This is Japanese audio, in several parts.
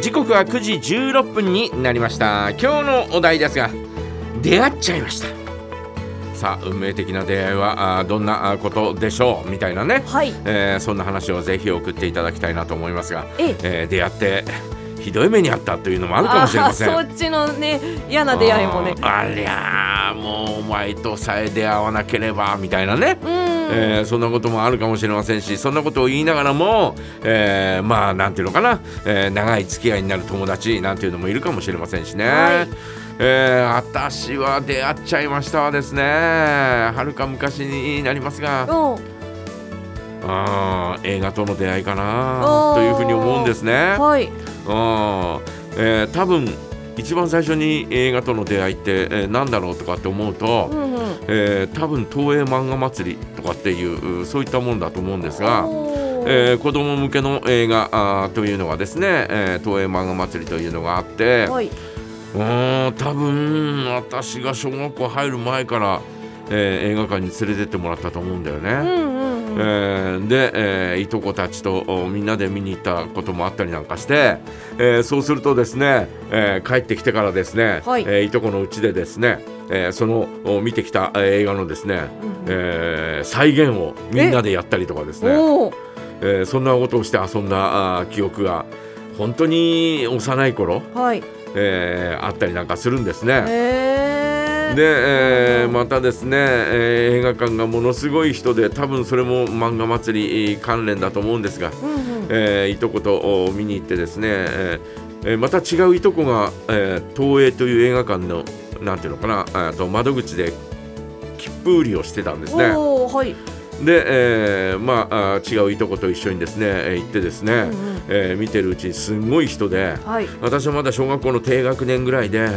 時刻は9時16分になりました。今日のお題ですが出会っちゃいました。さあ運命的な出会いはあどんなことでしょう？みたいなね、はい。えーそんな話をぜひ送っていただきたいなと思いますが、ええ。えー出会ってひどい目にあったというのもあるかもしれません。そっちのね嫌な出会いもね。ありゃーもうお前とさえ出会わなければみたいなね、うん、えーそんなこともあるかもしれませんしそんなことを言いながらも、えーまあなんていうのかな、えー長い付き合いになる友達なんていうのもいるかもしれませんしね、はい。えー私は出会っちゃいましたわですね。はるか昔になりますが。あー映画との出会いかなというふうに思うんですね。はいあーえー多分一番最初に映画との出会いって、えー何だろうとかって思うと、うんうん。えー多分東映漫画祭りとかっていううそういったもんだと思うんですが、えー子供向けの映画あーというのがですね、えー東映漫画祭りというのがあって、はい、ん多分私が小学校入る前から、えー映画館に連れてってもらったと思うんだよね。うんえーで、えーいとこたちとおみんなで見に行ったこともあったりなんかして、えーそうするとですね、えー帰ってきてからですね、はい。えーいとこのうちでですね、えーそのお見てきたえー映画のですね、うんえー再現をみんなでやったりとかですね、えー。そんなことをして遊んだ記憶が本当に幼い頃、はい。えーあったりなんかするんですね。で、えーうんまたですね、えー映画館がものすごい人で多分それも漫画祭り関連だと思うんですが、うんうん。えーいとことお見に行ってですね、えーえーまた違ういとこが、えー東映という映画館のなんていうのかなあと窓口で切符売りをしてたんですね。はい。で、えーまあ違ういとこと一緒にですね、えー行ってですね、うんうん。えー見てるうちにすごい人で。はい。私はまだ小学校の低学年ぐらいで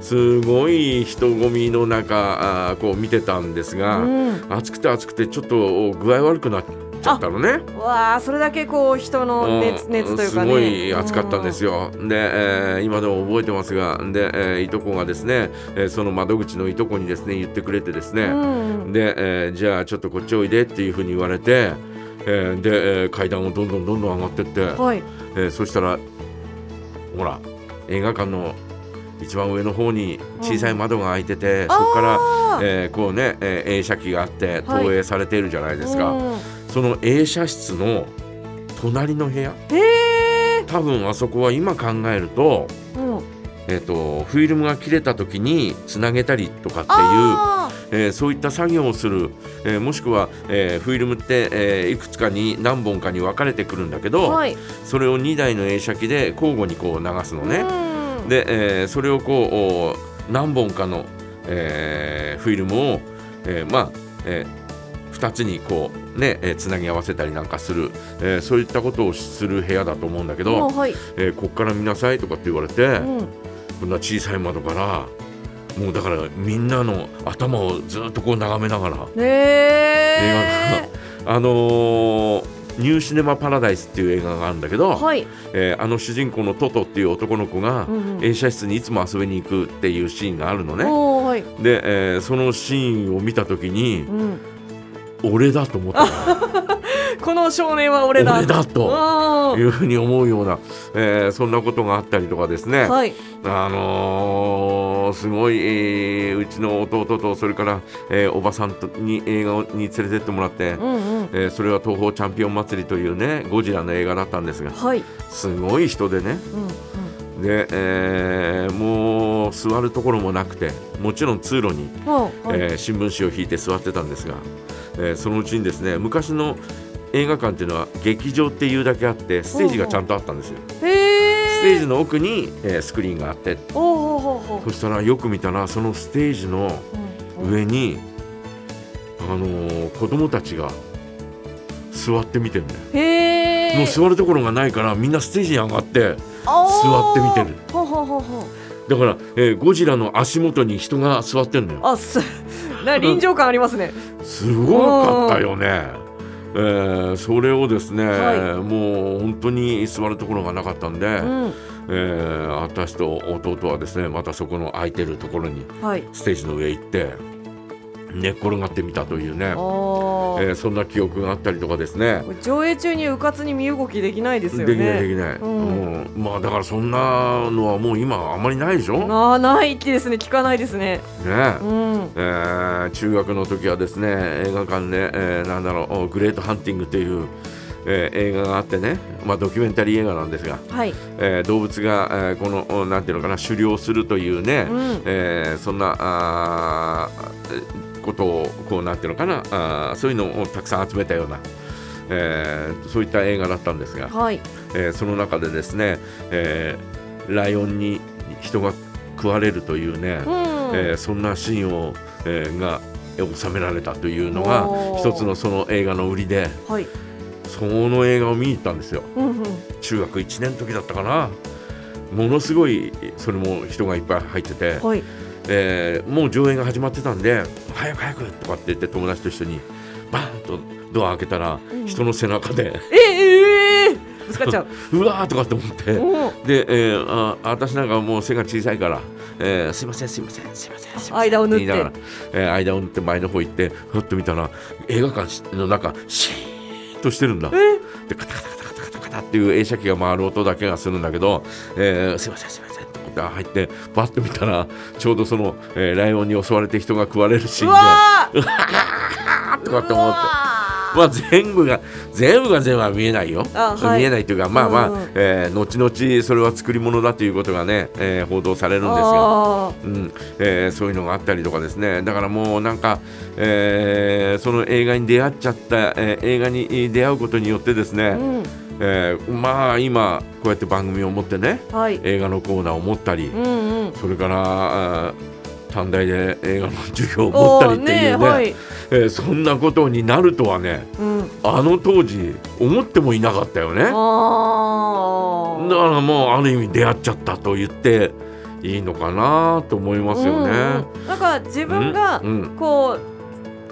すごい人混みの中あーこう見てたんですが、うん。暑くて暑くてちょっと具合悪くなっちゃったのね。わあそれだけこう人の熱うん。熱というかね。すごい暑かったんですよ。で、えー今でも覚えてますがで、えーいとこがですね、えーその窓口のいとこにですね言ってくれてですね、うん。で、えーじゃあちょっとこっちおいでっていうふうに言われて、えーで、えー階段をどんどんどんどん上がってって、はい。えーそしたらほら映画館の一番上の方に小さい窓が開いてて、そこから、えーこうね、えー映写機があってはい。投影されているじゃないですか、うん。その映写室の隣の部屋。多分あそこは今考えると,、うん。えー、とフィルムが切れた時につなげたりとかっていうあえーそういった作業をする、えーもしくは、えーフィルムって、えーいくつかに何本かに分かれてくるんだけど、ーはい。それを2台の映写機で交互にこう流すのね。うんで、えーそれをこうお何本かの、えーフィルムを、えーまあ、え2つにこうね、えーつなぎ合わせたりなんかする、えーそういったことをする部屋だと思うんだけど、あはい。えーこっから見なさいとかって言われて、うん。こんな小さい窓からもうだからみんなの頭をずっとこう眺めながらへえあのーニューシネマ・パラダイスっていう映画があるんだけど、はい。えーあの主人公のトトっていう男の子が、映写室にいつも遊びに行くっていうシーンがあるのね。で、えーそのシーンを見た時にうん。俺だと思ったの この少年は俺だ俺だと。あいうふうに思うような、えーそんなことがあったりとかですね、ーはい。あのーすごい、えーうちの弟とそれから、えーおばさんとに映画に連れてってもらって、うんうん。えーそれは東宝チャンピオン祭りというねゴジラの映画だったんですがはい。すごい人でね。うんで、えーもう座るところもなくてもちろん通路に、えー新聞紙を引いて座ってたんですが、えーそのうちにですね昔の映画館っていうのは劇場っていうだけあってステージがちゃんとあったんですよ。ステージの奥に、えースクリーンがあって。そしたらよく見たらそのステージのうん上に、あのー子供たちが座って見てるんだよ。もう座るところがないからみんなステージに上がって座って見てる。ほうほうほうほう。だから、えーゴジラの足元に人が座ってるのよ。あすな臨場感ありますね。すごかったよね、えーそれをですね、はい。もう本当に座るところがなかったんで、うん。えー私と弟はですねまたそこの空いてるところにはい。ステージの上行って寝っ転がってみたというね、えーそんな記憶があったりとかですね。上映中にうかつに身動きできないですよね。できないできない、うん。もうまあだからそんなのはもう今あまりないでしょ、ねあーないってですね。聞かないですね。うん。えー中学の時はですね映画館で、えーなんだろうおグレートハンティングという、えー映画があってね、まあ、ドキュメンタリー映画なんですが、はい。えー動物が、えーこのおなんていうのかな狩猟するというね、うん。えーそんなあことをこうなんていうのかなあーそういうのをたくさん集めたような、えーそういった映画だったんですが、はい。えーその中でですね、えーライオンに人が食われるというね、うん。えーそんなシーンを、えーが収められたというのが一つのその映画の売りではい。その映画を見に行ったんですようんうん。中学1年の時だったかなものすごいそれも人がいっぱい入ってて、はい。えーもう上映が始まってたんで早く早くとかって言って友達と一緒にバーンとドア開けたら、うん。人の背中で。えええぶつかっちゃう。うわーとかって思って。おで、えーあ私なんかもう背が小さいから、えーすいませんすいませんすいません間を縫って。言いながら、えー間を縫って前の方行ってふっと見たら映画館の中シーンとしてるんだ。え？でカタカタカタカタカタカタっていう映写機が回る音だけがするんだけど、えーすいませんすいませんって入ってバッと見たらちょうどその、えーライオンに襲われて人が食われるシーうンでわー。とかって思って。まあ、全部が全部が全部は見えないよ、あはい。見えないというかまあまあ、うんうん。えー後々それは作り物だということがね、えー報道されるんですが、あうん。えーそういうのがあったりとかですね。だからもうなんか、えーその映画に出会っちゃった、えー映画に出会うことによってですね、ーえーまあ今こうやって番組を持ってねうん。はい。映画のコーナーを持ったり、うんうん。それから短大で映画の授業を持ったりっていうねおーはい。えーそんなことになるとはねうん。あの当時思ってもいなかったよねだか。らもうある意味出会っちゃったと言っていいのかなと思いますよね。うんうんなんか自分がうんうんこう、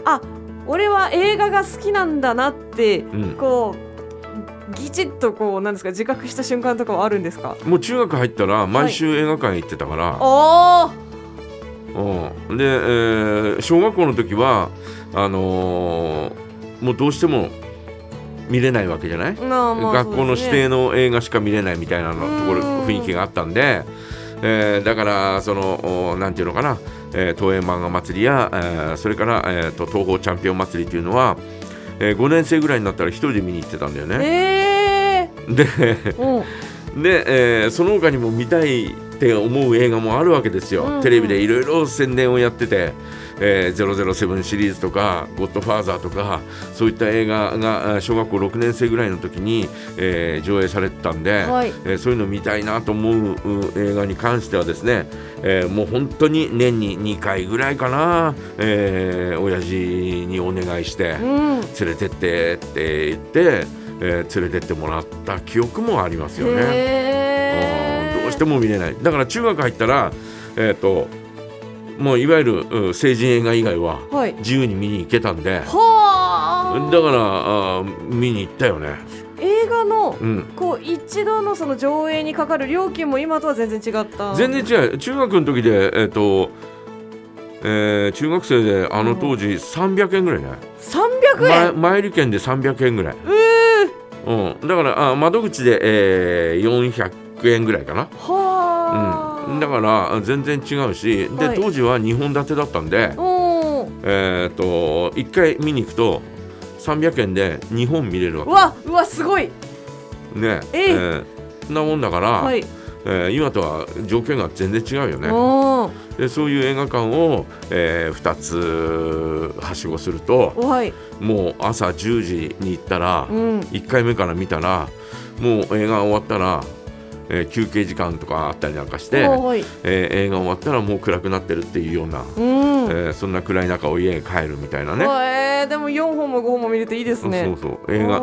あ俺は映画が好きなんだなってうんこうぎちっとこうなんですか自覚した瞬間とかはあるんですか？もう中学入ったら毎週映画館行ってたから、おおうんで、えー小学校の時はあのーもうどうしても見れないわけじゃない、まあまあ学校の指定の映画しか見れないみたいなのところうん。雰囲気があったんで、えーだからそのおなんていうのかな、えー東映漫画祭りや、えーそれから、えーと東宝チャンピオン祭りというのは、え5年生ぐらいになったら一人で見に行ってたんだよね。えー、うん。で、えーその他にも見たいって思う映画もあるわけですよ、うんうん。テレビでいろいろ宣伝をやってて、えー、007シリーズとか「ゴッドファーザー」とかそういった映画が小学校6年生ぐらいの時に、えー上映されてたんで、はいえーそういうの見たいなと思うう映画に関してはですね、えーもう本当に年に2回ぐらいかな、えー親父にお願いして。うん連れてってって言って、えー連れてってもらった記憶もありますよね。どうしても見れないだから中学入ったら、えー、ともういわゆるうん成人映画以外ははい。自由に見に行けたんで。だかはらあー見に行ったよね。映画のうん。こう一度のその上映にかかる料金も今とは全然違った。全然違う。中学の時で、えーとえー中学生であの当時300円ぐらいね、300ま、円？前売り券で300円ぐらい、うー。うん、だからあ窓口で、えー400円ぐらいかな。はあ、うん、だから全然違うしで、はい。当時は2本立てだったんで、えー、と1回見に行くと300円で2本見れるわうわうわすごい。けねえいーそんなもんだから、はい。えー今とは条件が全然違うよね。でそういう映画館を、え2つはしごするとはい。もう朝10時に行ったら、うん。1回目から見たらもう映画終わったら、えー休憩時間とかあったりなんかして、えー映画終わったらもう暗くなってるっていうような、うん、えーそんな暗い中を家に帰るみたいなね。えー、でも4本も5本も見れていいですね。そうそう映画あ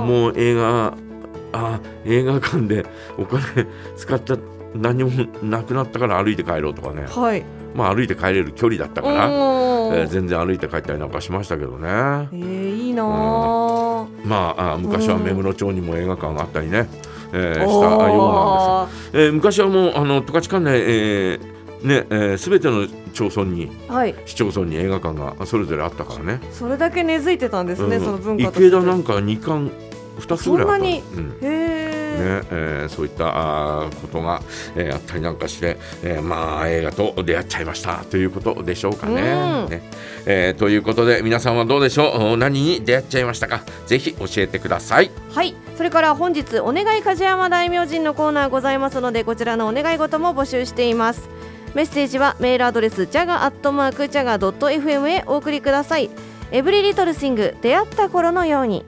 もう映画あー映画館でお金使った何もなくなったから歩いて帰ろうとかね。はい。まあ歩いて帰れる距離だったから、えー全然歩いて帰ったりなんかしましたけどね。えー、いいなー。まああー昔は目室町にも映画館があったりね、えーしたようなんです、えー昔はもうあの十勝管内、えーねえー、全ての町村にはい。市町村に映画館がそれぞれあったからね。それだけ根付いてたんですね、うん。その文化池田なんか2巻2つぐらいあったそんなに？うん。ねえーそういったあーことが、えーあったりなんかして、えーまあ映画と出会っちゃいましたということでしょうかね。うん。ねえーということで皆さんはどうでしょう？何に出会っちゃいましたか？ぜひ教えてください。はい。それから本日お願い梶山大明神のコーナーございますのでこちらのお願い事も募集しています。メッセージはメールアドレスジャガアットマークジャガドット FM へお送りください。エブリリトルシング出会った頃のように。